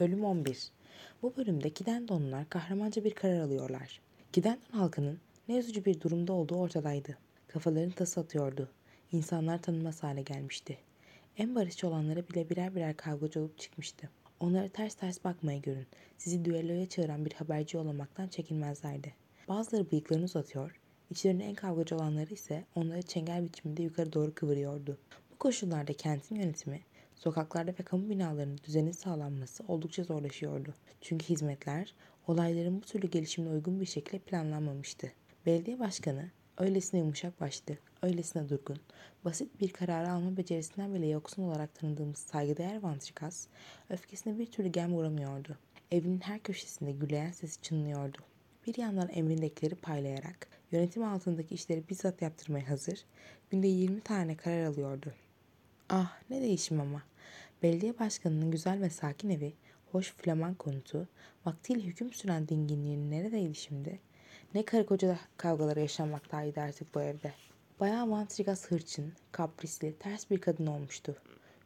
Bölüm 11 Bu bölümde Kidendonlar kahramanca bir karar alıyorlar. Kidendon halkının ne üzücü bir durumda olduğu ortadaydı. Kafalarını tası atıyordu. İnsanlar tanınmaz hale gelmişti. En barışçı olanlara bile birer birer kavgacı olup çıkmıştı. Onlara ters ters bakmaya görün. Sizi düelloya çağıran bir haberci olamaktan çekinmezlerdi. Bazıları bıyıklarını uzatıyor, içlerinde en kavgacı olanları ise onları çengel biçiminde yukarı doğru kıvırıyordu. Bu koşullarda kentin yönetimi Sokaklarda ve kamu binalarının düzenin sağlanması oldukça zorlaşıyordu. Çünkü hizmetler olayların bu türlü gelişimine uygun bir şekilde planlanmamıştı. Belediye başkanı öylesine yumuşak başlı, öylesine durgun, basit bir kararı alma becerisinden bile yoksun olarak tanıdığımız saygıdeğer Vantrikas, öfkesine bir türlü gem vuramıyordu. Evinin her köşesinde gülleyen sesi çınlıyordu. Bir yandan emrindekileri paylayarak, yönetim altındaki işleri bizzat yaptırmaya hazır, günde 20 tane karar alıyordu. Ah ne değişim ama. Belediye başkanının güzel ve sakin evi, hoş flaman konutu, vaktiyle hüküm süren dinginliğinin neredeydi şimdi? Ne karı koca kavgaları yaşanmaktaydı artık bu evde. Bayağı Vantrigas hırçın, kaprisli, ters bir kadın olmuştu.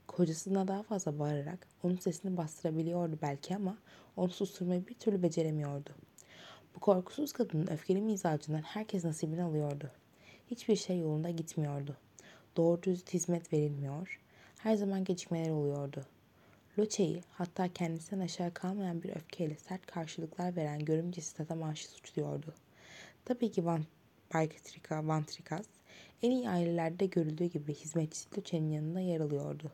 Kocasına daha fazla bağırarak onun sesini bastırabiliyordu belki ama onu susturmayı bir türlü beceremiyordu. Bu korkusuz kadının öfkeli mizacından herkes nasibini alıyordu. Hiçbir şey yolunda gitmiyordu. Doğru düz hizmet verilmiyor, her zaman gecikmeler oluyordu. Loçe'yi hatta kendisinden aşağı kalmayan bir öfkeyle sert karşılıklar veren görümcesi Tatamaş'ı suçluyordu. Tabii ki Van Baykatrika, Vantrikas en iyi ailelerde görüldüğü gibi hizmetçisi Loçe'nin yanında yer alıyordu.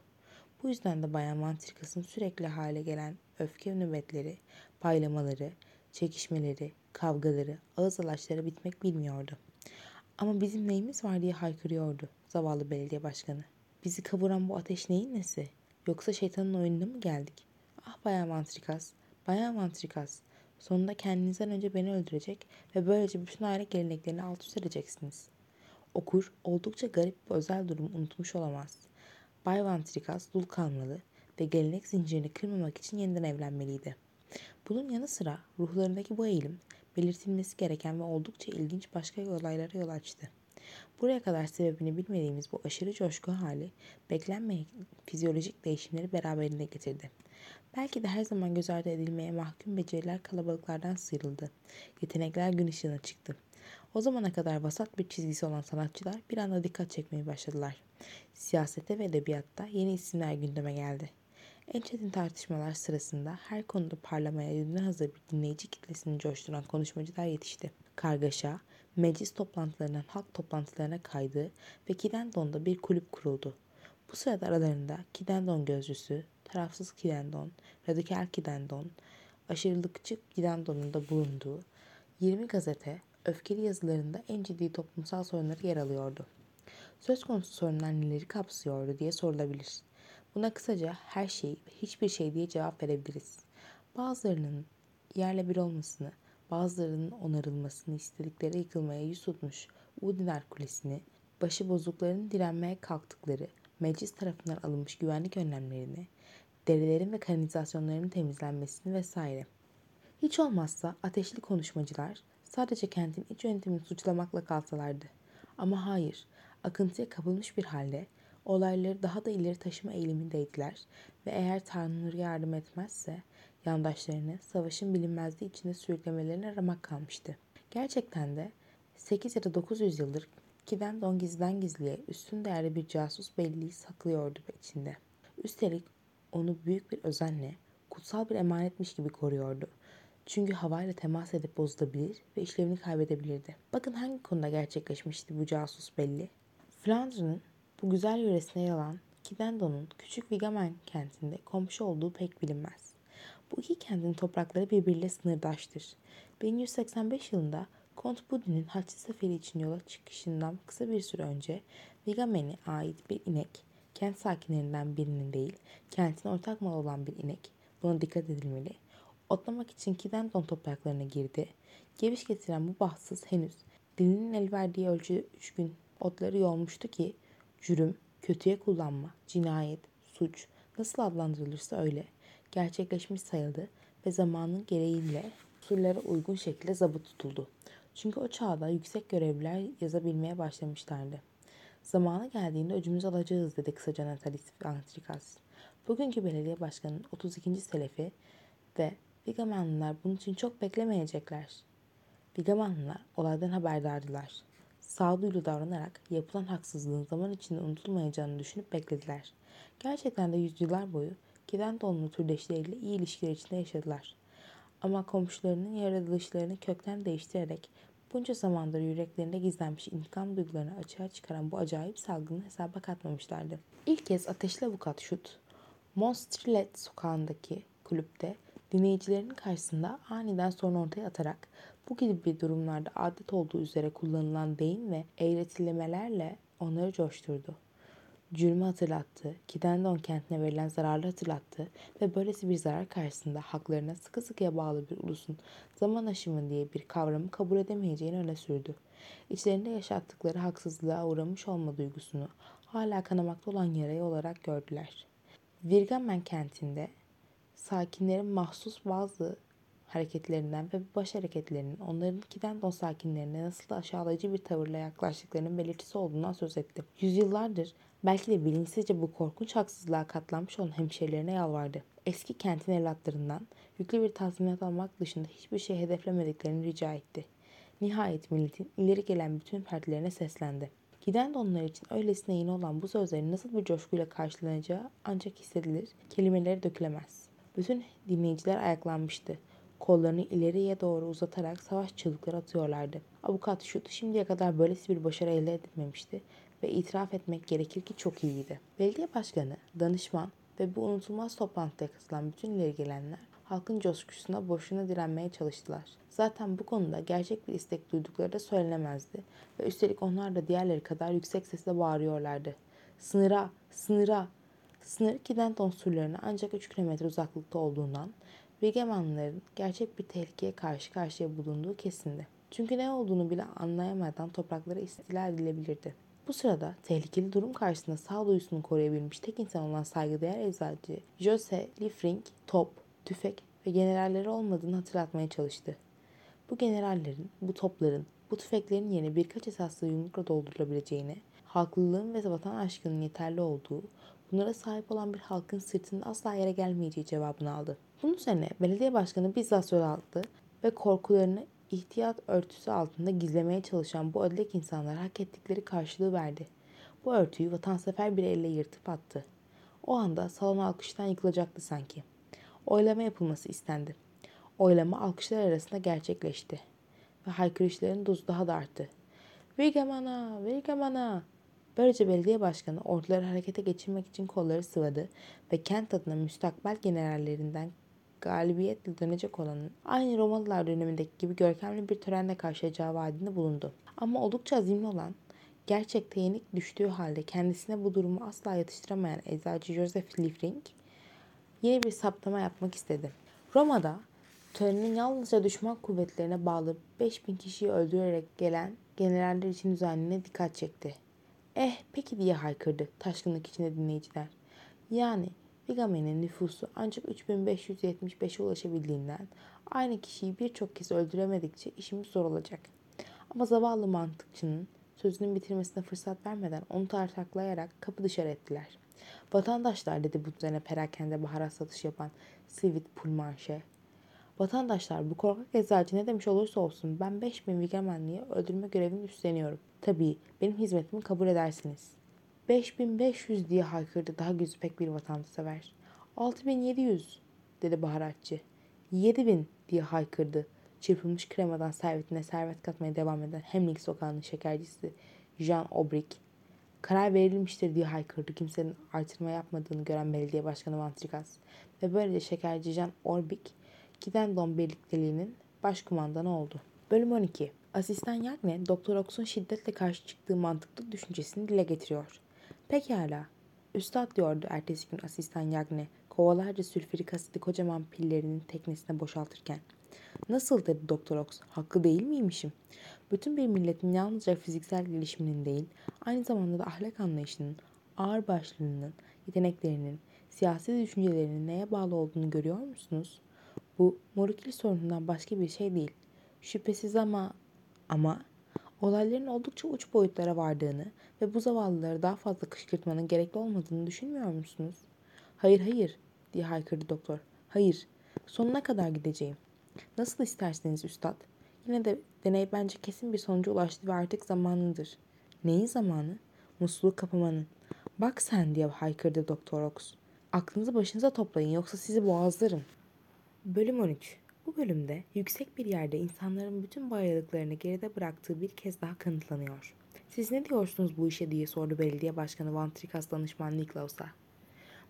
Bu yüzden de Bayan Vantrikas'ın sürekli hale gelen öfke nöbetleri, paylamaları, çekişmeleri, kavgaları, ağız alaşları bitmek bilmiyordu. Ama bizim neyimiz var diye haykırıyordu zavallı belediye başkanı. Bizi kavuran bu ateş neyin nesi? Yoksa şeytanın oyununa mı geldik? Ah bayan Vantrikas, bayan Vantrikas. Sonunda kendinizden önce beni öldürecek ve böylece bütün aile geleneklerini alt üst edeceksiniz. Okur oldukça garip bir özel durum unutmuş olamaz. Bay Vantrikas dul kalmalı ve gelenek zincirini kırmamak için yeniden evlenmeliydi. Bunun yanı sıra ruhlarındaki bu eğilim belirtilmesi gereken ve oldukça ilginç başka olaylara yol açtı. Buraya kadar sebebini bilmediğimiz bu aşırı coşku hali beklenmeyen fizyolojik değişimleri beraberinde getirdi. Belki de her zaman göz ardı edilmeye mahkum beceriler kalabalıklardan sıyrıldı. Yetenekler gün ışığına çıktı. O zamana kadar vasat bir çizgisi olan sanatçılar bir anda dikkat çekmeye başladılar. Siyasete ve edebiyatta yeni isimler gündeme geldi. En çetin tartışmalar sırasında her konuda parlamaya yüzüne hazır bir dinleyici kitlesini coşturan konuşmacılar yetişti. Kargaşa, meclis toplantılarından halk toplantılarına kaydı ve Kidendon'da bir kulüp kuruldu. Bu sırada aralarında Kidendon gözcüsü, tarafsız Kidendon, radikal Kidendon, aşırılıkçı Kidendon'un da bulunduğu 20 gazete öfkeli yazılarında en ciddi toplumsal sorunları yer alıyordu. Söz konusu sorunlar neleri kapsıyordu diye sorulabilir. Buna kısaca her şey ve hiçbir şey diye cevap verebiliriz. Bazılarının yerle bir olmasını, bazılarının onarılmasını istedikleri yıkılmaya yüz tutmuş Udiner Kulesi'ni, başı bozukların direnmeye kalktıkları meclis tarafından alınmış güvenlik önlemlerini, derelerin ve kanalizasyonların temizlenmesini vesaire. Hiç olmazsa ateşli konuşmacılar sadece kentin iç yönetimini suçlamakla kalsalardı. Ama hayır, akıntıya kapılmış bir halde olayları daha da ileri taşıma eğilimindeydiler ve eğer Tanrı yardım etmezse yandaşlarını savaşın bilinmezliği içinde sürüklemelerini aramak kalmıştı. Gerçekten de 8 ya da 900 yıldır Kiden Don gizliden gizliye üstün değerli bir casus belliği saklıyordu içinde. Üstelik onu büyük bir özenle, kutsal bir emanetmiş gibi koruyordu. Çünkü havayla temas edip bozulabilir ve işlevini kaybedebilirdi. Bakın hangi konuda gerçekleşmişti bu casus belli. Flandre'ın bu güzel yöresine yalan Kidendon'un küçük Vigamen kentinde komşu olduğu pek bilinmez. Bu iki kentin toprakları birbiriyle sınırdaştır. 1185 yılında Kont Budin'in Haçlı Seferi için yola çıkışından kısa bir süre önce Vigamen'e ait bir inek, kent sakinlerinden birinin değil, kentin ortak malı olan bir inek, buna dikkat edilmeli, otlamak için Kidendon topraklarına girdi. Geviş getiren bu bahtsız henüz dilinin el verdiği ölçü gün otları yolmuştu ki cürüm, kötüye kullanma, cinayet, suç nasıl adlandırılırsa öyle gerçekleşmiş sayıldı ve zamanın gereğiyle usullere uygun şekilde zabıt tutuldu. Çünkü o çağda yüksek görevliler yazabilmeye başlamışlardı. Zamanı geldiğinde öcümüz alacağız dedi kısaca Natalis Antrikas. Bugünkü belediye başkanının 32. selefi ve Vigamanlılar bunun için çok beklemeyecekler. Vigamanlılar olaydan haberdardılar. Sağduyulu davranarak yapılan haksızlığın zaman içinde unutulmayacağını düşünüp beklediler. Gerçekten de yüzyıllar boyu giden donlu türdeşleriyle iyi ilişkiler içinde yaşadılar. Ama komşularının yaratılışlarını kökten değiştirerek bunca zamandır yüreklerinde gizlenmiş intikam duygularını açığa çıkaran bu acayip salgını hesaba katmamışlardı. İlk kez ateşli avukat Şut, Monstrelet sokağındaki kulüpte dinleyicilerin karşısında aniden sorun ortaya atarak bu gibi durumlarda adet olduğu üzere kullanılan deyim ve eğretilemelerle onları coşturdu. Cürmü hatırlattı, Kidendon kentine verilen zararlı hatırlattı ve böylesi bir zarar karşısında haklarına sıkı sıkıya bağlı bir ulusun zaman aşımı diye bir kavramı kabul edemeyeceğini öne sürdü. İçlerinde yaşattıkları haksızlığa uğramış olma duygusunu hala kanamakta olan yarayı olarak gördüler. Virgamen kentinde sakinlerin mahsus bazı hareketlerinden ve bu baş hareketlerinin onların Kidendon sakinlerine nasıl aşağılayıcı bir tavırla yaklaştıklarının belirtisi olduğundan söz etti. Yüzyıllardır belki de bilinçsizce bu korkunç haksızlığa katlanmış olan hemşerilerine yalvardı. Eski kentin evlatlarından yüklü bir tazminat almak dışında hiçbir şey hedeflemediklerini rica etti. Nihayet milletin ileri gelen bütün partilerine seslendi. Giden de onlar için öylesine yeni olan bu sözlerin nasıl bir coşkuyla karşılanacağı ancak hissedilir, kelimeleri dökülemez. Bütün dinleyiciler ayaklanmıştı. Kollarını ileriye doğru uzatarak savaş çığlıkları atıyorlardı. Avukat Şut şimdiye kadar böylesi bir başarı elde edilmemişti ve itiraf etmek gerekir ki çok iyiydi. Belediye başkanı, danışman ve bu unutulmaz toplantıya katılan bütün ileri gelenler halkın coşkusuna boşuna direnmeye çalıştılar. Zaten bu konuda gerçek bir istek duydukları da söylenemezdi ve üstelik onlar da diğerleri kadar yüksek sesle bağırıyorlardı. Sınıra, sınıra. Sınır Kidenton surlarına ancak 3 kilometre uzaklıkta olduğundan Vigemanlıların gerçek bir tehlikeye karşı karşıya bulunduğu kesindi. Çünkü ne olduğunu bile anlayamadan topraklara istila edilebilirdi. Bu sırada tehlikeli durum karşısında sağduyusunu koruyabilmiş tek insan olan saygıdeğer eczacı Jose Liefring top, tüfek ve generalleri olmadığını hatırlatmaya çalıştı. Bu generallerin, bu topların, bu tüfeklerin yerine birkaç esaslı yumrukla doldurulabileceğini, halklılığın ve vatan aşkının yeterli olduğu, bunlara sahip olan bir halkın sırtında asla yere gelmeyeceği cevabını aldı. Bunun üzerine belediye başkanı bizzat söz aldı ve korkularını ihtiyat örtüsü altında gizlemeye çalışan bu ödlek insanlar hak ettikleri karşılığı verdi. Bu örtüyü vatansever bir elle yırtıp attı. O anda salon alkıştan yıkılacaktı sanki. Oylama yapılması istendi. Oylama alkışlar arasında gerçekleşti. Ve haykırışların dozu daha da arttı. Virgamana, Virgamana. Böylece belediye başkanı orduları harekete geçirmek için kolları sıvadı ve kent adına müstakbel generallerinden galibiyetle dönecek olanın aynı Romalılar dönemindeki gibi görkemli bir törenle karşılayacağı vaadinde bulundu. Ama oldukça azimli olan, gerçekte yenik düştüğü halde kendisine bu durumu asla yatıştıramayan eczacı Joseph Liefring yeni bir saptama yapmak istedi. Roma'da törenin yalnızca düşman kuvvetlerine bağlı 5000 kişiyi öldürerek gelen generaller için düzenliğine dikkat çekti. Eh peki diye haykırdı taşkınlık içinde dinleyiciler. Yani Bigami'nin nüfusu ancak 3575'e ulaşabildiğinden aynı kişiyi birçok kez öldüremedikçe işimiz zor olacak. Ama zavallı mantıkçının sözünün bitirmesine fırsat vermeden onu tartaklayarak kapı dışarı ettiler. Vatandaşlar dedi bu üzerine perakende baharat satış yapan Sivit Pulmanşe. Vatandaşlar bu korkak eczacı ne demiş olursa olsun ben 5000 Vigamanlı'yı öldürme görevini üstleniyorum. Tabii benim hizmetimi kabul edersiniz.'' 5500 diye haykırdı daha pek bir vatansever. 6700 dedi baharatçı. 7000 diye haykırdı. Çırpılmış kremadan servetine servet katmaya devam eden Hemlik sokağının şekercisi Jean Obrik. Karar verilmiştir diye haykırdı kimsenin artırma yapmadığını gören belediye başkanı Vantrikas. Ve böylece şekerci Jean Orbik, Kidendon birlikteliğinin başkumandanı oldu. Bölüm 12 Asistan Yagne, Doktor Ox'un şiddetle karşı çıktığı mantıklı düşüncesini dile getiriyor. Pekala. Üstad diyordu ertesi gün asistan Yagne, kovalarca sülfürik asidi kocaman pillerinin teknesine boşaltırken. Nasıl dedi Doktor Ox, haklı değil miymişim? Bütün bir milletin yalnızca fiziksel gelişiminin değil, aynı zamanda da ahlak anlayışının, ağır başlılığının, yeteneklerinin, siyasi düşüncelerinin neye bağlı olduğunu görüyor musunuz? Bu morukil sorunundan başka bir şey değil. Şüphesiz ama ama olayların oldukça uç boyutlara vardığını ve bu zavallıları daha fazla kışkırtmanın gerekli olmadığını düşünmüyor musunuz? Hayır hayır diye haykırdı doktor. Hayır Sonuna kadar gideceğim. Nasıl isterseniz üstad. Yine de deney bence kesin bir sonuca ulaştı ve artık zamanıdır. Neyin zamanı? Musluğu kapamanın. Bak sen diye haykırdı Doktor Ox. Aklınızı başınıza toplayın yoksa sizi boğazlarım. Bölüm 13 Bu bölümde yüksek bir yerde insanların bütün bayağılıklarını geride bıraktığı bir kez daha kanıtlanıyor. Siz ne diyorsunuz bu işe diye sordu belediye başkanı Van Trikas danışman Niklaus'a.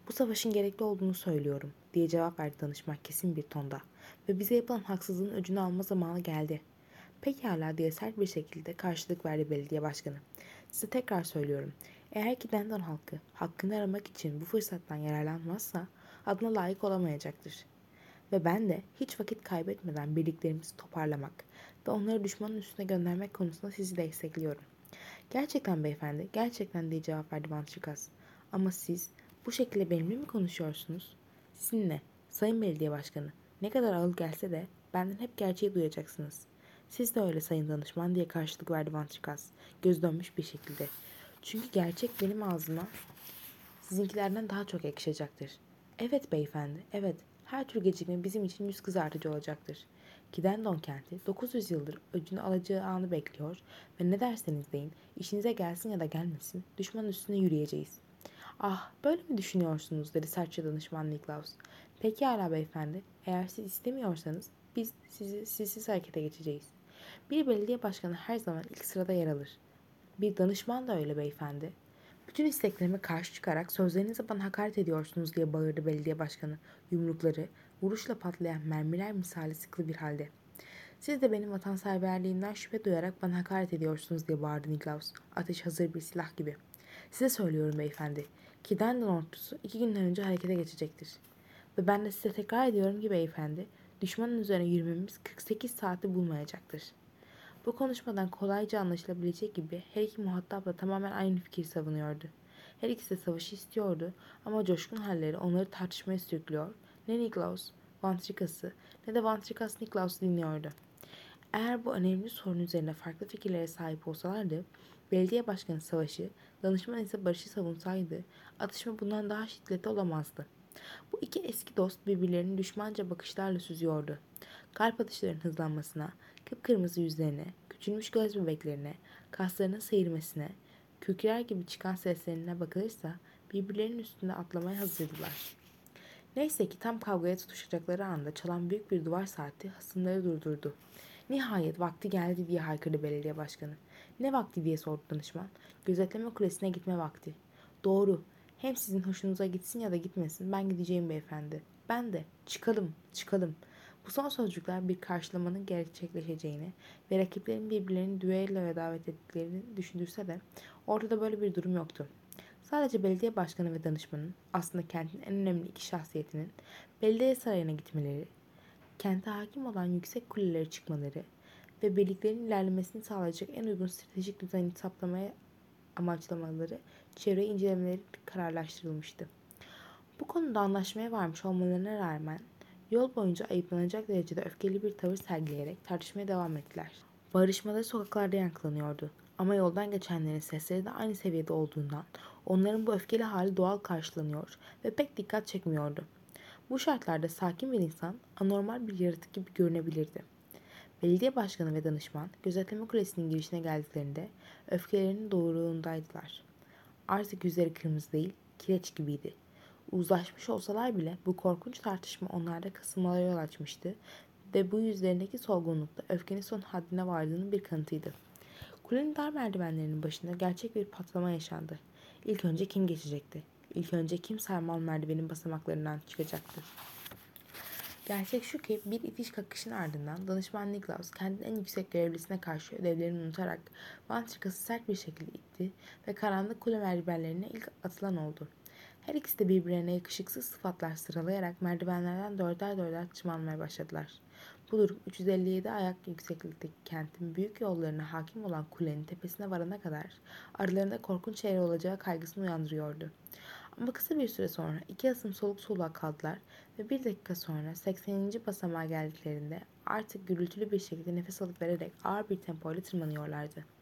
Bu savaşın gerekli olduğunu söylüyorum diye cevap verdi danışman kesin bir tonda ve bize yapılan haksızlığın öcünü alma zamanı geldi. Pekala diye sert bir şekilde karşılık verdi belediye başkanı. Size tekrar söylüyorum. Eğer ki Dendon halkı hakkını aramak için bu fırsattan yararlanmazsa adına layık olamayacaktır. Ve ben de hiç vakit kaybetmeden birliklerimizi toparlamak ve onları düşmanın üstüne göndermek konusunda sizi destekliyorum. Gerçekten beyefendi, gerçekten diye cevap verdi Vantrikas. Ama siz bu şekilde benimle mi konuşuyorsunuz? Sizinle, Sayın Belediye Başkanı. Ne kadar ağır gelse de benden hep gerçeği duyacaksınız. Siz de öyle sayın danışman diye karşılık verdi Vantrikas. Göz dönmüş bir şekilde. Çünkü gerçek benim ağzıma sizinkilerden daha çok yakışacaktır. Evet beyefendi, evet. Her tür gecikme bizim için yüz kızartıcı olacaktır. Gidendon kenti 900 yıldır öcünü alacağı anı bekliyor ve ne derseniz deyin işinize gelsin ya da gelmesin düşmanın üstüne yürüyeceğiz. Ah böyle mi düşünüyorsunuz dedi sertçe danışman Niklaus. Peki hala beyefendi eğer siz istemiyorsanız biz sizi sizsiz harekete geçeceğiz. Bir belediye başkanı her zaman ilk sırada yer alır. Bir danışman da öyle beyefendi. Bütün isteklerime karşı çıkarak sözlerinizle bana hakaret ediyorsunuz diye bağırdı belediye başkanı. Yumrukları vuruşla patlayan mermiler misali sıklı bir halde. Siz de benim vatanseverliğimden şüphe duyarak bana hakaret ediyorsunuz diye bağırdı Niklaus. Ateş hazır bir silah gibi. Size söylüyorum beyefendi. Ki Dandon ordusu iki günden önce harekete geçecektir. Ve ben de size tekrar ediyorum ki beyefendi, düşmanın üzerine yürümemiz 48 saati bulmayacaktır. Bu konuşmadan kolayca anlaşılabilecek gibi her iki muhatap da tamamen aynı fikir savunuyordu. Her ikisi de savaşı istiyordu ama coşkun halleri onları tartışmaya sürüklüyor. Ne Niklaus, Vantrikas'ı ne de Vantrikas Niklaus'u dinliyordu. Eğer bu önemli sorun üzerine farklı fikirlere sahip olsalardı, belediye başkanı savaşı, danışman ise barışı savunsaydı, atışma bundan daha şiddetli olamazdı. Bu iki eski dost birbirlerini düşmanca bakışlarla süzüyordu. Kalp atışlarının hızlanmasına, kıpkırmızı yüzlerine, küçülmüş göz bebeklerine, kaslarının seyirmesine, kükrer gibi çıkan seslerine bakılırsa birbirlerinin üstünde atlamaya hazırdılar. Neyse ki tam kavgaya tutuşacakları anda çalan büyük bir duvar saati hasımları durdurdu. Nihayet vakti geldi diye haykırdı belediye başkanı. Ne vakti diye sordu danışman. Gözetleme kulesine gitme vakti. Doğru. Hem sizin hoşunuza gitsin ya da gitmesin. Ben gideceğim beyefendi. Ben de. Çıkalım, çıkalım. Bu son sözcükler bir karşılamanın gerçekleşeceğini ve rakiplerin birbirlerini düelloya davet ettiklerini düşündürse de ortada böyle bir durum yoktu. Sadece belediye başkanı ve danışmanın aslında kentin en önemli iki şahsiyetinin belediye sarayına gitmeleri, kente hakim olan yüksek kulelere çıkmaları ve birliklerin ilerlemesini sağlayacak en uygun stratejik düzeni saptamaya amaçlamaları çevre incelemeleri kararlaştırılmıştı. Bu konuda anlaşmaya varmış olmalarına rağmen yol boyunca ayıplanacak derecede öfkeli bir tavır sergileyerek tartışmaya devam ettiler. Barışmaları sokaklarda yankılanıyordu. Ama yoldan geçenlerin sesleri de aynı seviyede olduğundan onların bu öfkeli hali doğal karşılanıyor ve pek dikkat çekmiyordu. Bu şartlarda sakin bir insan anormal bir yaratık gibi görünebilirdi. Belediye başkanı ve danışman gözetleme kulesinin girişine geldiklerinde öfkelerinin doğruluğundaydılar. Artık yüzleri kırmızı değil, kireç gibiydi. Uzlaşmış olsalar bile bu korkunç tartışma onlarda kasılmalara yol açmıştı ve bu yüzlerindeki solgunlukta öfkenin son haddine vardığının bir kanıtıydı. Kulenin dar merdivenlerinin başında gerçek bir patlama yaşandı. İlk önce kim geçecekti? İlk önce kim sarmal merdivenin basamaklarından çıkacaktı? Gerçek şu ki bir itiş kakışın ardından danışman Niklaus kendinin en yüksek görevlisine karşı ödevlerini unutarak Vantrikas'ı sert bir şekilde itti ve karanlık kule merdivenlerine ilk atılan oldu. Her ikisi de birbirlerine yakışıksız sıfatlar sıralayarak merdivenlerden dörder dörder tırmanmaya başladılar. Bu durum 357 ayak yükseklikteki kentin büyük yollarına hakim olan kulenin tepesine varana kadar aralarında korkunç şeyler olacağı kaygısını uyandırıyordu. Ama kısa bir süre sonra iki asım soluk soluğa kaldılar ve bir dakika sonra 80. basamağa geldiklerinde artık gürültülü bir şekilde nefes alıp vererek ağır bir tempoyla tırmanıyorlardı.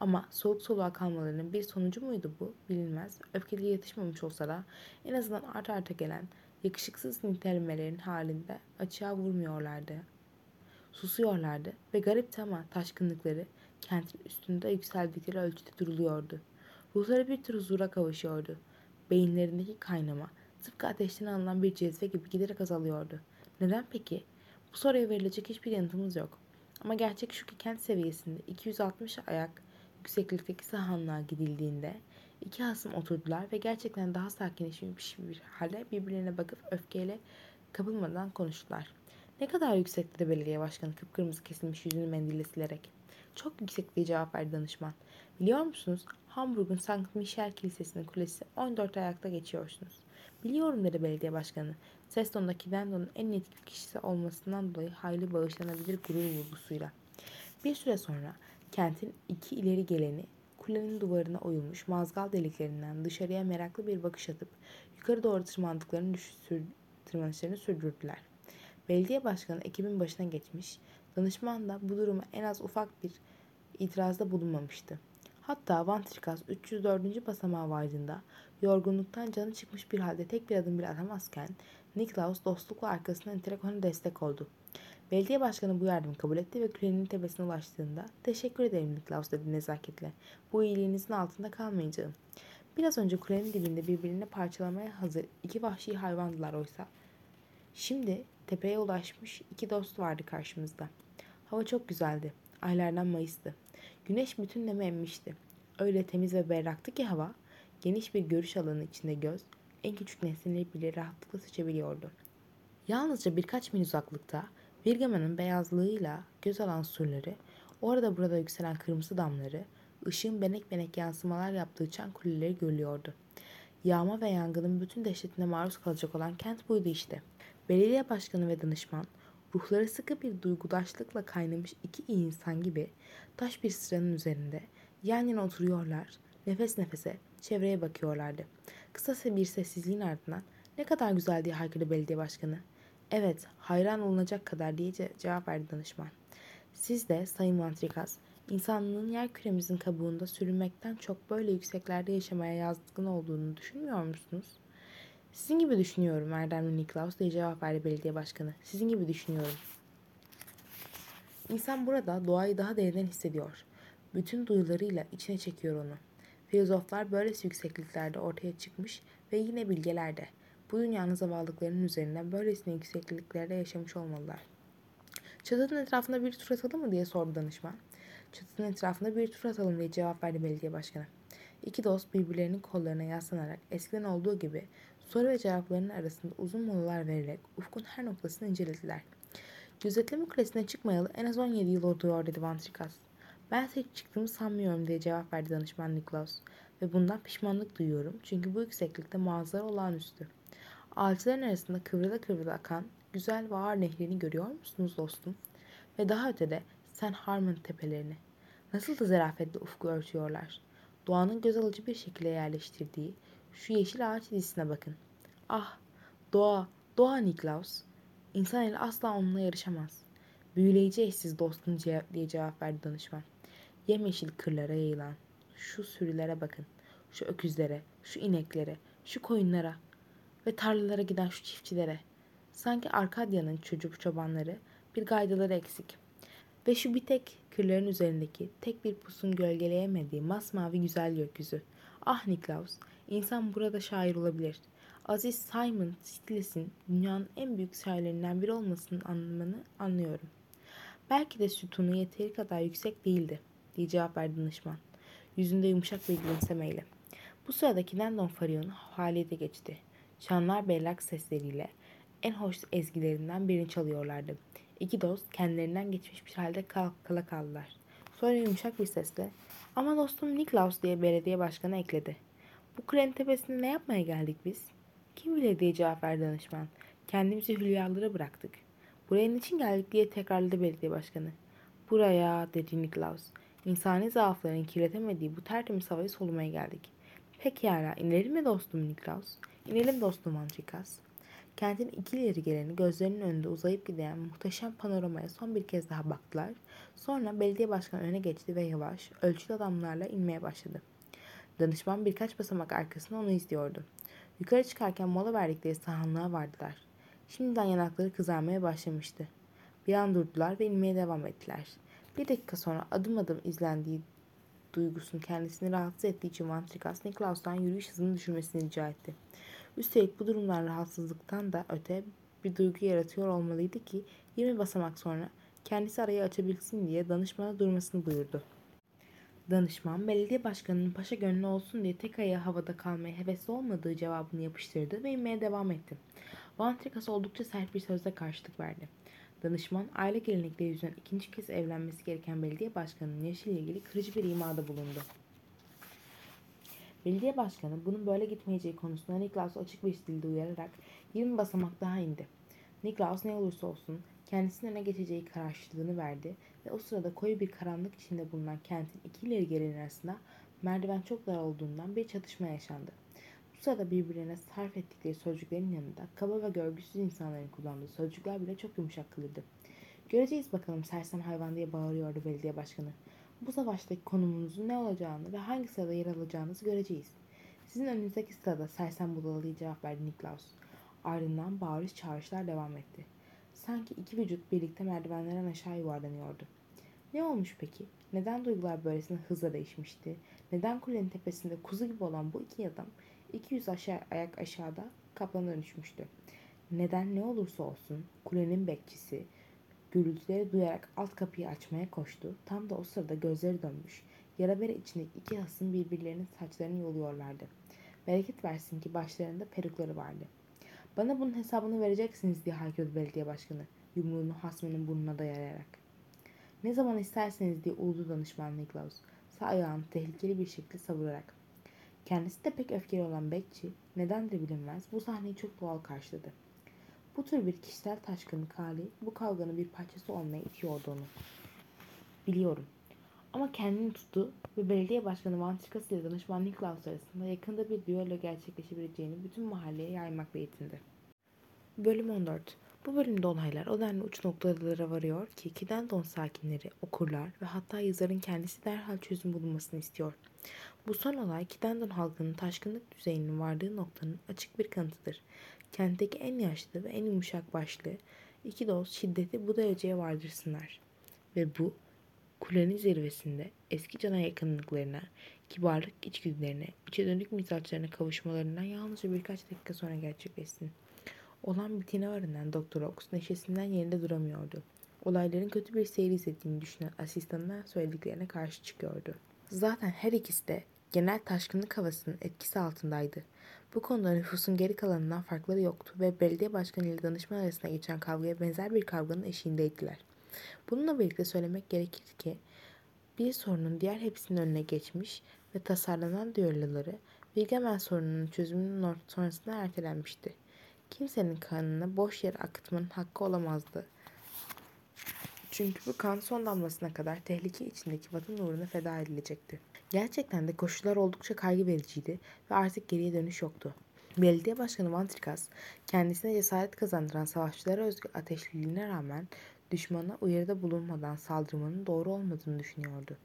Ama soğuk soluğa kalmalarının bir sonucu muydu bu bilinmez. Öfkeli yetişmemiş olsa da en azından art arta gelen yakışıksız nitelemelerin halinde açığa vurmuyorlardı. Susuyorlardı ve garipti ama taşkınlıkları kentin üstünde yükseldikleri ölçüde duruluyordu. Ruhları bir tür huzura kavuşuyordu. Beyinlerindeki kaynama tıpkı ateşten alınan bir cezve gibi giderek azalıyordu. Neden peki? Bu soruya verilecek hiçbir yanıtımız yok. Ama gerçek şu ki kent seviyesinde 260 ayak yükseklikteki sahanlığa gidildiğinde iki hasım oturdular ve gerçekten daha sakinleşmiş bir halde birbirlerine bakıp öfkeyle kapılmadan konuştular. Ne kadar yüksekte de belediye başkanı kıpkırmızı kesilmiş yüzünü mendille silerek. Çok yüksek diye cevap verdi danışman. Biliyor musunuz Hamburg'un St. Michel Kilisesi'nin kulesi 14 ayakta geçiyorsunuz. Biliyorum dedi belediye başkanı. Ses tonundaki Dendo'nun en etkili kişisi olmasından dolayı hayli bağışlanabilir gurur vurgusuyla. Bir süre sonra kentin iki ileri geleni kulenin duvarına oyulmuş mazgal deliklerinden dışarıya meraklı bir bakış atıp yukarı doğru tırmandıklarını tırmanışlarını sürdürdüler. Belediye başkanı ekibin başına geçmiş, danışman da bu duruma en az ufak bir itirazda bulunmamıştı. Hatta Vantrikas 304. basamağa vardığında yorgunluktan canı çıkmış bir halde tek bir adım bile atamazken Niklaus dostlukla arkasından iterek ona destek oldu. Belediye başkanı bu yardımı kabul etti ve kürenin tepesine ulaştığında teşekkür ederim Niklaus dedi nezaketle. Bu iyiliğinizin altında kalmayacağım. Biraz önce kulenin dibinde birbirini parçalamaya hazır iki vahşi hayvandılar oysa. Şimdi tepeye ulaşmış iki dost vardı karşımızda. Hava çok güzeldi. Aylardan Mayıs'tı. Güneş bütün nemi emmişti. Öyle temiz ve berraktı ki hava, geniş bir görüş alanı içinde göz, en küçük nesneleri bile rahatlıkla seçebiliyordu. Yalnızca birkaç mil uzaklıkta Virgaman'ın beyazlığıyla göz alan surları, orada burada yükselen kırmızı damları, ışığın benek benek yansımalar yaptığı çan kuleleri görülüyordu. Yağma ve yangının bütün dehşetine maruz kalacak olan kent buydu işte. Belediye başkanı ve danışman, ruhları sıkı bir duygudaşlıkla kaynamış iki iyi insan gibi taş bir sıranın üzerinde yan yana oturuyorlar, nefes nefese çevreye bakıyorlardı. Kısa bir sessizliğin ardından ne kadar güzel diye belediye başkanı. Evet, hayran olunacak kadar diye cevap verdi danışman. Siz de Sayın Vantrikas, insanlığın yer küremizin kabuğunda sürünmekten çok böyle yükseklerde yaşamaya yatkın olduğunu düşünmüyor musunuz? Sizin gibi düşünüyorum Erdemli Niklaus diye cevap verdi belediye başkanı. Sizin gibi düşünüyorum. İnsan burada doğayı daha derinden hissediyor. Bütün duyularıyla içine çekiyor onu. Filozoflar böylesi yüksekliklerde ortaya çıkmış ve yine bilgelerde. Bu dünyanın zavallıklarının üzerinden böylesine yüksekliklerde yaşamış olmalılar. Çatının etrafında bir tur atalım mı diye sordu danışman. Çatının etrafında bir tur atalım diye cevap verdi belediye başkanı. İki dost birbirlerinin kollarına yaslanarak eskiden olduğu gibi soru ve cevaplarının arasında uzun molalar vererek ufkun her noktasını incelediler. Gözetleme kulesine çıkmayalı en az 17 yıl oluyor dedi Vantrikas. Ben hiç çıktığımı sanmıyorum diye cevap verdi danışman Niklaus. Ve bundan pişmanlık duyuyorum çünkü bu yükseklikte manzara olağanüstü. Ağaçların arasında kıvrıla kıvrıla akan güzel ve ağır nehrini görüyor musunuz dostum? Ve daha ötede Sen Harmon tepelerini. Nasıl da zarafetle ufku örtüyorlar. Doğanın göz alıcı bir şekilde yerleştirdiği şu yeşil ağaç dizisine bakın. Ah, doğa, doğa Niklaus. İnsan eli asla onunla yarışamaz. Büyüleyici eşsiz dostum diye cevap verdi danışman. Yemyeşil kırlara yayılan şu sürülere bakın. Şu öküzlere, şu ineklere, şu koyunlara ve tarlalara giden şu çiftçilere. Sanki Arkadya'nın çocuk çobanları bir gaydaları eksik. Ve şu bir tek kırların üzerindeki tek bir pusun gölgeleyemediği masmavi güzel gökyüzü. Ah Niklaus, insan burada şair olabilir. Aziz Simon Stigles'in dünyanın en büyük şairlerinden biri olmasının anlamını anlıyorum. Belki de sütunu yeteri kadar yüksek değildi, diye cevap verdi danışman. Yüzünde yumuşak bir gülümsemeyle. Bu sırada Kindon Farion faaliyete geçti. Şanlar bellak sesleriyle en hoş ezgilerinden birini çalıyorlardı. İki dost kendilerinden geçmiş bir halde kal kaldılar. Sonra yumuşak bir sesle ama dostum Niklaus diye belediye başkanı ekledi. Bu kulenin tepesinde ne yapmaya geldik biz? Kim bilir diye cevap verdi danışman. Kendimizi hülyalara bıraktık. Buraya niçin geldik diye tekrarladı belediye başkanı. Buraya dedi Niklaus. İnsani zaafların kirletemediği bu tertemiz havayı solumaya geldik. Pekala inelim mi dostum Niklaus? İnelim dostum Antrikas. Kentin iki ileri geleni gözlerinin önünde uzayıp giden muhteşem panoramaya son bir kez daha baktılar. Sonra belediye başkanı öne geçti ve yavaş, ölçülü adamlarla inmeye başladı. Danışman birkaç basamak arkasında onu izliyordu. Yukarı çıkarken mola verdikleri sahanlığa vardılar. Şimdiden yanakları kızarmaya başlamıştı. Bir an durdular ve inmeye devam ettiler. Bir dakika sonra adım adım izlendiği duygusun kendisini rahatsız ettiği için Van Trikas Niklaus'tan yürüyüş hızını düşürmesini rica etti. Üstelik bu durumdan rahatsızlıktan da öte bir duygu yaratıyor olmalıydı ki 20 basamak sonra kendisi arayı açabilsin diye danışmana durmasını buyurdu. Danışman belediye başkanının paşa gönlü olsun diye tek ayağı havada kalmaya hevesli olmadığı cevabını yapıştırdı ve inmeye devam etti. Van Trikas oldukça sert bir sözle karşılık verdi. Danışman aile gelenekleri yüzünden ikinci kez evlenmesi gereken belediye başkanının yaşıyla ilgili kırıcı bir imada bulundu. Belediye başkanı bunun böyle gitmeyeceği konusunda Niklaus'u açık bir dilde uyararak 20 basamak daha indi. Niklaus ne olursa olsun kendisinin öne geçeceği kararlılığını verdi ve o sırada koyu bir karanlık içinde bulunan kentin iki ileri gelen arasında merdiven çok dar olduğundan bir çatışma yaşandı. Sırada birbirlerine sarf ettikleri sözcüklerin yanında kaba ve görgüsüz insanların kullandığı sözcükler bile çok yumuşak kılırdı. Göreceğiz bakalım sersem hayvan diye bağırıyordu belediye başkanı. Bu savaştaki konumunuzun ne olacağını ve hangi sırada yer alacağınızı göreceğiz. Sizin önünüzdeki sırada sersem budalalı cevap verdi Niklaus. Ardından bağırış çağrışlar devam etti. Sanki iki vücut birlikte merdivenlerden aşağı yuvarlanıyordu. Ne olmuş peki? Neden duygular böylesine hızla değişmişti? Neden kulenin tepesinde kuzu gibi olan bu iki adam 200 aşağı, ayak aşağıda kaplana dönüşmüştü? Neden ne olursa olsun kulenin bekçisi gürültüleri duyarak alt kapıyı açmaya koştu. Tam da o sırada gözleri dönmüş. Yara bere içindeki iki hasım birbirlerinin saçlarını yoluyorlardı. Bereket versin ki başlarında perukları vardı. Bana bunun hesabını vereceksiniz diye haykırdı belediye başkanı yumruğunu hasmının burnuna dayayarak. Ne zaman isterseniz diye uludu danışman Niklaus sağ ayağını tehlikeli bir şekilde savurarak. Kendisi de pek öfkeli olan bekçi nedendir bilinmez bu sahneyi çok doğal karşıladı. Bu tür bir kişisel taşkınlık hali bu kavganın bir parçası olmaya itiyordu onu. Biliyorum. Ama kendini tuttu ve belediye başkanı Van Trikas ile danışman Niklaus arasında yakında bir düello gerçekleşebileceğini bütün mahalleye yaymakla yetindi. Bölüm 14 Bu bölümde olaylar o denli uç noktalara varıyor ki Kidendon sakinleri, okurlar ve hatta yazarın kendisi derhal çözüm bulunmasını istiyor. Bu son olay Kidendon halkının taşkınlık düzeyinin vardığı noktanın açık bir kanıtıdır. Kentteki en yaşlı ve en yumuşak başlı iki dost şiddeti bu dereceye vardırsınlar. Ve bu kulenin zirvesinde eski cana yakınlıklarına, kibarlık içgüdülerine, içe dönük mizaçlarına kavuşmalarından yalnızca birkaç dakika sonra gerçekleşsin. Olan biteni öğrenen Doktor Ox neşesinden yerinde duramıyordu. Olayların kötü bir seyir izlediğini düşünen asistanına söylediklerine karşı çıkıyordu. Zaten her ikisi de genel taşkınlık havasının etkisi altındaydı. Bu konuda nüfusun geri kalanından farkları yoktu ve belediye başkanı ile danışman arasında geçen kavgaya benzer bir kavganın eşiğindeydiler. Bununla birlikte söylemek gerekir ki bir sorunun diğer hepsinin önüne geçmiş ve tasarlanan düelloları Wilgemen sorununun çözümünün sonrasında ertelenmişti. Kimsenin kanını boş yere akıtmanın hakkı olamazdı. Çünkü bu kan son damlasına kadar tehlike içindeki vatan uğruna feda edilecekti. Gerçekten de koşullar oldukça kaygı vericiydi ve artık geriye dönüş yoktu. Belediye Başkanı Van Trikas kendisine cesaret kazandıran savaşçılara özgü ateşliliğine rağmen düşmana uyarıda bulunmadan saldırmanın doğru olmadığını düşünüyordu.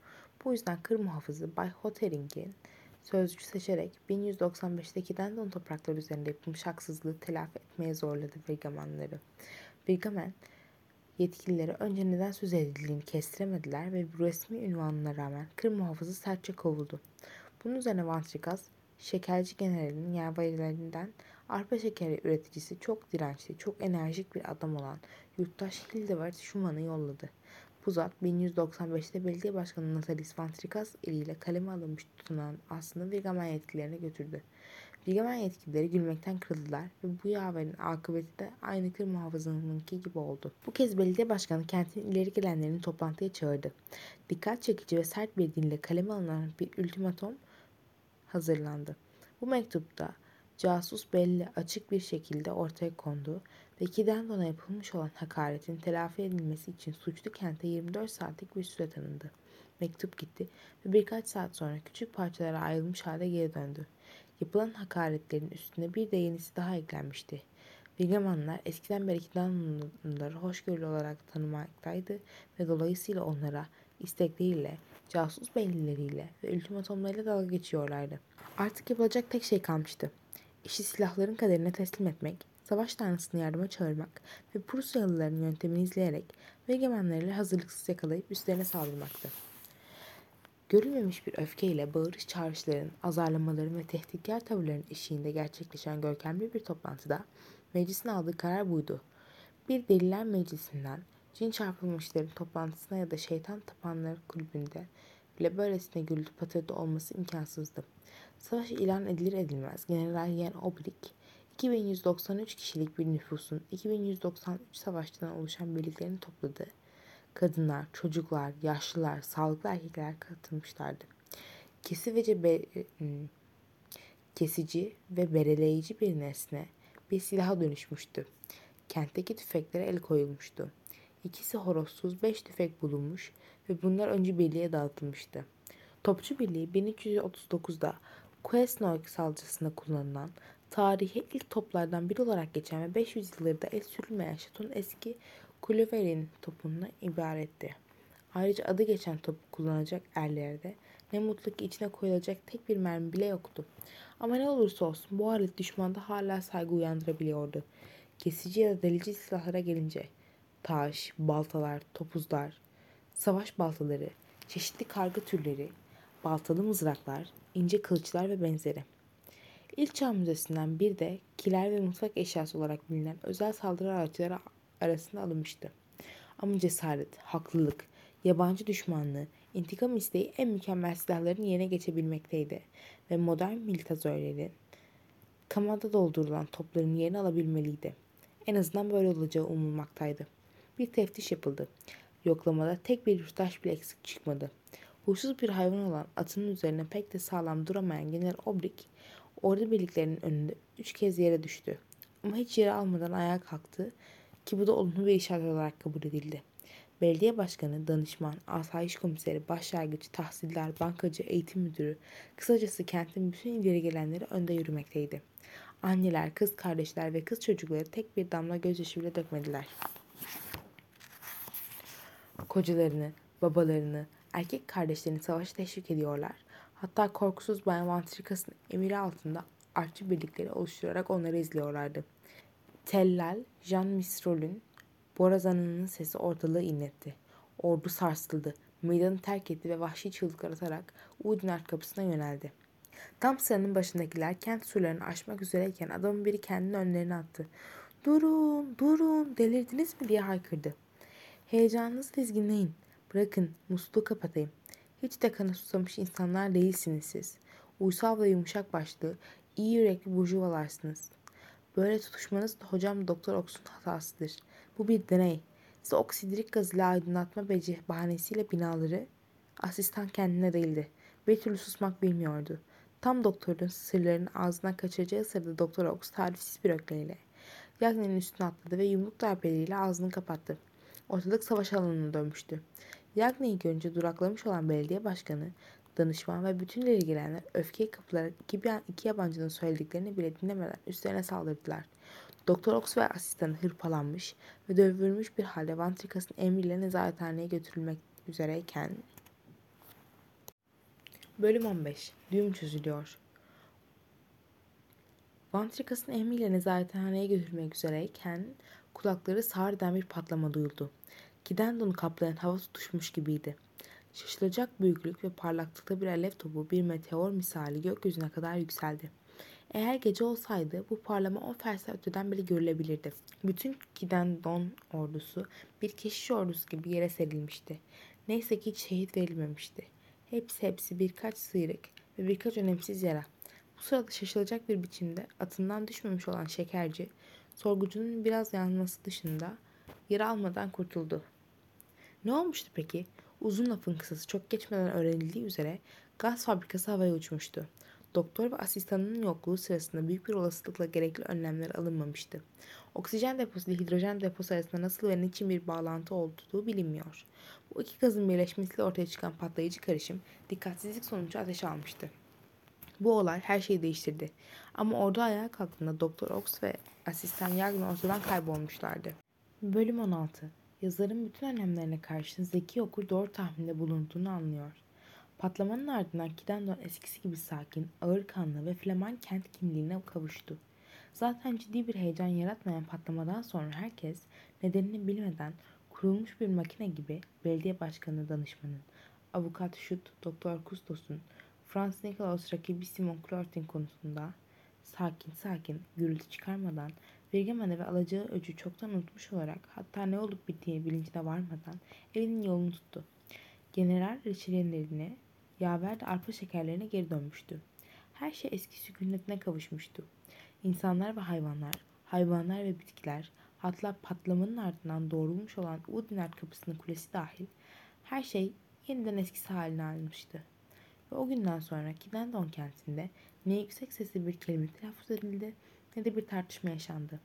Bu yüzden Kır muhafızı Bay Hottering'in sözcü seçerek 1195'teki Dendon toprakları üzerinde yapılmış haksızlığı telafi etmeye zorladı Virgamanları. Virgamen yetkilileri önce neden söz edildiğini kestiremediler ve bu resmi ünvanına rağmen Kır muhafızı sertçe kovuldu. Bunun üzerine Vantrikas, şekerci generalinin yervarilerinden arpa şekeri üreticisi çok dirençli, çok enerjik bir adam olan yurttaş Hildebert Schumann'ı yolladı. Bu zat 1195'te belediye başkanı Natalis Vantrikas eliyle kaleme alınmış tutunan aslında Virgamen yetkililerine götürdü. Virgamen yetkilileri gülmekten kırıldılar ve bu yaverin akıbeti de aynı kır muhafızınınki gibi oldu. Bu kez belediye başkanı kentin ileri gelenlerini toplantıya çağırdı. Dikkat çekici ve sert bir dille kaleme alınan bir ultimatom hazırlandı. Bu mektupta casus belli açık bir şekilde ortaya kondu ve ikiden dona yapılmış olan hakaretin telafi edilmesi için suçlu kente 24 saatlik bir süre tanındı. Mektup gitti ve birkaç saat sonra küçük parçalara ayrılmış halde geri döndü. Yapılan hakaretlerin üstüne bir de yenisi daha eklenmişti. Bilgemanlar eskiden beri Danlıları hoşgörülü olarak tanımaktaydı ve dolayısıyla onlara istekleriyle, casus beylileriyle ve ultimatomlarıyla dalga geçiyorlardı. Artık yapılacak tek şey kalmıştı. İşi silahların kaderine teslim etmek, savaş tanrısını yardıma çağırmak ve Prusyalıların yöntemini izleyerek ve egemenleriyle hazırlıksız yakalayıp üstlerine saldırmaktı. Görülmemiş bir öfkeyle bağırış çağrışların, azarlamaların ve tehditkar tavırların eşiğinde gerçekleşen görkemli bir toplantıda meclisin aldığı karar buydu. Bir deliler meclisinden cin çarpılmışların toplantısına ya da şeytan tapanlar kulübünde bile böylesine gürültü patırdı olması imkansızdı. Savaş ilan edilir edilmez General Yen Oblik 2193 kişilik bir nüfusun 2193 savaşçıdan oluşan birliklerini topladı kadınlar, çocuklar, yaşlılar, sağlıklı erkekler katılmışlardı. Kesici ve hmm, kesici ve bereleyici bir nesne bir silaha dönüşmüştü. Kentteki tüfeklere el koyulmuştu. İkisi horozsuz beş tüfek bulunmuş ve bunlar önce birliğe dağıtılmıştı. Topçu Birliği 1339'da Quesnoy salcısında kullanılan tarihe ilk toplardan biri olarak geçen ve 500 yıldır da el sürülmeyen şatonun eski Kulüver'in topundan ibaretti. Ayrıca adı geçen topu kullanacak erlerde ne mutlu ki içine koyulacak tek bir mermi bile yoktu. Ama ne olursa olsun bu alet düşmanda hala saygı uyandırabiliyordu. Kesici ya da delici silahlara gelince taş, baltalar, topuzlar, savaş baltaları, çeşitli kargı türleri, baltalı mızraklar, ince kılıçlar ve benzeri. İlk Çağ Müzesi'nden bir de kiler ve mutfak eşyası olarak bilinen özel saldırı araçları arasında alınmıştı. Ama cesaret, haklılık, yabancı düşmanlığı, intikam isteği en mükemmel silahların yerine geçebilmekteydi ve modern militazörlerin kamada doldurulan topların yerini alabilmeliydi. En azından böyle olacağı umulmaktaydı. Bir teftiş yapıldı. Yoklamada tek bir yurttaş bile eksik çıkmadı. Huysuz bir hayvan olan atının üzerine pek de sağlam duramayan General Obrik, ordu birliklerinin önünde üç kez yere düştü. Ama hiç yere almadan ayağa kalktı ki bu da olumlu bir işaret olarak kabul edildi. Belediye başkanı, danışman, asayiş komiseri, başyargıç, tahsildar, bankacı, eğitim müdürü, kısacası kentin bütün ileri gelenleri önde yürümekteydi. Anneler, kız kardeşler ve kız çocukları tek bir damla gözyaşı bile dökmediler. Kocalarını, babalarını, erkek kardeşlerini savaşa teşvik ediyorlar. Hatta korkusuz Bayan Vantrikas'ın emiri altında artçı birlikleri oluşturarak onları izliyorlardı. Tellal, Jean Misrol'ün borazanının sesi ortalığı inletti. Ordu sarsıldı. Meydanı terk etti ve vahşi çığlıklar atarak Udinart kapısına yöneldi. Tam sıranın başındakiler kent surlarını aşmak üzereyken adamın biri kendini önlerine attı. Durun, durun, delirdiniz mi diye haykırdı. Heyecanınızı dizginleyin. Bırakın, musluğu kapatayım. Hiç de kana susamış insanlar değilsiniz siz. Uysal ve yumuşak başlı, iyi yürekli burjuvalarsınız. Böyle tutuşmanız hocam Doktor Ox'un hatasıdır. Bu bir deney. Size oksidrik gaz aydınlatma beci bahanesiyle binaları asistan kendine değildi. Bir türlü susmak bilmiyordu. Tam doktorun sırlarını ağzından kaçıracağı sırada Doktor Ox tarifsiz bir ökleyle Yagner'in üstüne atladı ve yumruk darbeleriyle ağzını kapattı. Ortalık savaş alanına dönmüştü. Yagner'i görünce duraklamış olan belediye başkanı danışman ve bütün ileri gelenler öfkeye kapılarak iki yabancının söylediklerini bile dinlemeden üstlerine saldırdılar. Doktor Ox ve asistanı hırpalanmış ve dövülmüş bir halde Vantrikas'ın emriyle nezarethaneye götürülmek üzereyken Bölüm 15 Düğüm çözülüyor. Vantrikas'ın emriyle nezarethaneye götürülmek üzereyken kulakları sağırdan bir patlama duyuldu. Giden donu kaplayan hava tutuşmuş gibiydi. Şaşılacak büyüklük ve parlaklıkta bir alev topu bir meteor misali gökyüzüne kadar yükseldi. Eğer gece olsaydı bu parlama 10 fersah öteden bile görülebilirdi. Bütün giden don ordusu bir keşiş ordusu gibi yere serilmişti. Neyse ki hiç şehit verilmemişti. Hepsi hepsi birkaç sıyrık ve birkaç önemsiz yara. Bu sırada şaşılacak bir biçimde atından düşmemiş olan şekerci, sorgucunun biraz yanması dışında yara almadan kurtuldu. Ne olmuştu peki? Uzun lafın kısası çok geçmeden öğrenildiği üzere gaz fabrikası havaya uçmuştu. Doktor ve asistanının yokluğu sırasında büyük bir olasılıkla gerekli önlemler alınmamıştı. Oksijen deposu ile hidrojen deposu arasında nasıl ve niçin bir bağlantı olduğu bilinmiyor. Bu iki gazın birleşmesiyle ortaya çıkan patlayıcı karışım dikkatsizlik sonucu ateş almıştı. Bu olay her şeyi değiştirdi. Ama ordu ayağa kalktığında Doktor Ox ve asistan Yagner ortadan kaybolmuşlardı. Bölüm 16 yazarın bütün önemlerine karşın zeki okur doğru tahminde bulunduğunu anlıyor. Patlamanın ardından Kidendon eskisi gibi sakin, ağır kanlı ve Flaman kent kimliğine kavuştu. Zaten ciddi bir heyecan yaratmayan patlamadan sonra herkes nedenini bilmeden kurulmuş bir makine gibi belediye başkanı danışmanın, avukat Şut, Doktor Kustos'un, Franz Nikolaus rakibi Simon Clortin konusunda sakin sakin gürültü çıkarmadan Virgemene ve alacağı öcü çoktan unutmuş olarak hatta ne olup bittiği bilincine varmadan evinin yolunu tuttu. General reçelenlerine, yaver de arpa şekerlerine geri dönmüştü. Her şey eski sükunetine kavuşmuştu. İnsanlar ve hayvanlar, hayvanlar ve bitkiler, hatta patlamanın ardından doğrulmuş olan Udinert kapısının kulesi dahil her şey yeniden eskisi haline almıştı. Ve o günden sonra Kidendon kentinde ne yüksek sesli bir kelime telaffuz edildi ne de bir tartışma yaşandı.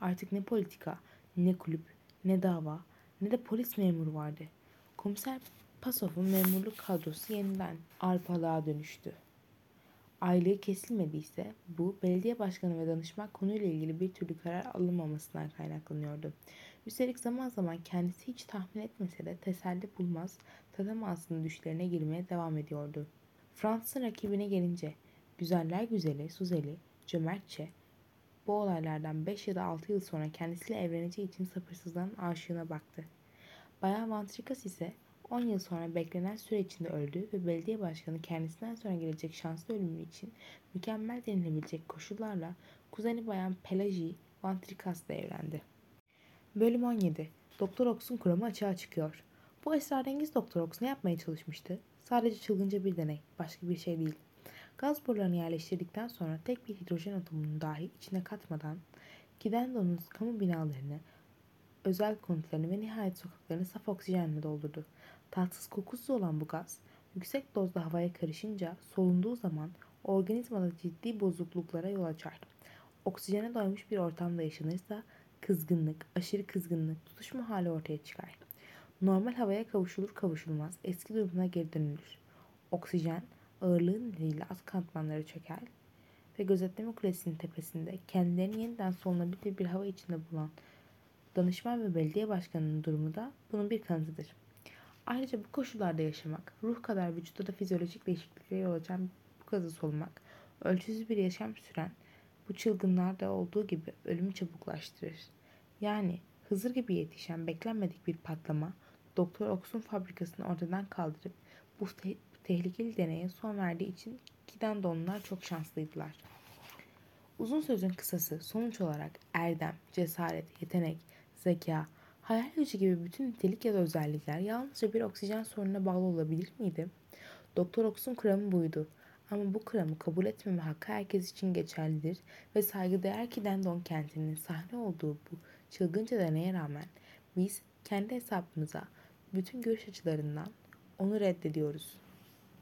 Artık ne politika, ne kulüp, ne dava, ne de polis memuru vardı. Komiser Pasov'un memurluk kadrosu yeniden arpalığa dönüştü. Aylığı kesilmediyse bu belediye başkanı ve danışman konuyla ilgili bir türlü karar alınmamasından kaynaklanıyordu. Üstelik zaman zaman kendisi hiç tahmin etmese de teselli bulmaz, tatamazsın düşlerine girmeye devam ediyordu. Fransız'ın rakibine gelince güzeller güzeli Suzeli cömertçe bu olaylardan 5 ya da 6 yıl sonra kendisiyle evleneceği için sabırsızlanan aşığına baktı. Bayan Vantrikas ise 10 yıl sonra beklenen süre içinde öldü ve belediye başkanı kendisinden sonra gelecek şanslı ölümü için mükemmel denilebilecek koşullarla kuzeni bayan Pelagie Vantrikas'la evlendi. Bölüm 17 Doktor Ox'un kuramı açığa çıkıyor. Bu esrarengiz Doktor Ox ne yapmaya çalışmıştı? Sadece çılgınca bir deney, başka bir şey değil. Gaz borularını yerleştirdikten sonra tek bir hidrojen atomunu dahi içine katmadan Gidendon'un kamu binalarını, özel konutlarını ve nihayet sokaklarını saf oksijenle doldurdu. Tatsız kokusuz olan bu gaz yüksek dozda havaya karışınca solunduğu zaman organizmada ciddi bozukluklara yol açar. Oksijene doymuş bir ortamda yaşanırsa kızgınlık, aşırı kızgınlık, tutuşma hali ortaya çıkar. Normal havaya kavuşulur kavuşulmaz eski durumuna geri dönülür. Oksijen ağırlığı nedeniyle az katmanları çöker ve gözetleme kulesinin tepesinde kendilerini yeniden solunabilir bir hava içinde bulan danışman ve belediye başkanının durumu da bunun bir kanıtıdır. Ayrıca bu koşullarda yaşamak, ruh kadar vücutta da fizyolojik değişikliklere yol açan bu gazı solumak, ölçüsüz bir yaşam süren bu çılgınlarda olduğu gibi ölümü çabuklaştırır. Yani Hızır gibi yetişen beklenmedik bir patlama Doktor Ox'un fabrikasını ortadan kaldırıp bu tehlikeli deneye son verdiği için giden donlar çok şanslıydılar. Uzun sözün kısası sonuç olarak erdem, cesaret, yetenek, zeka, hayal gücü gibi bütün nitelik ya da özellikler yalnızca bir oksijen sorununa bağlı olabilir miydi? Doktor Ox'un kuramı buydu. Ama bu kuramı kabul etmeme hakkı herkes için geçerlidir ve saygıdeğer ki Dendon kentinin sahne olduğu bu çılgınca deneye rağmen biz kendi hesabımıza bütün görüş açılarından onu reddediyoruz.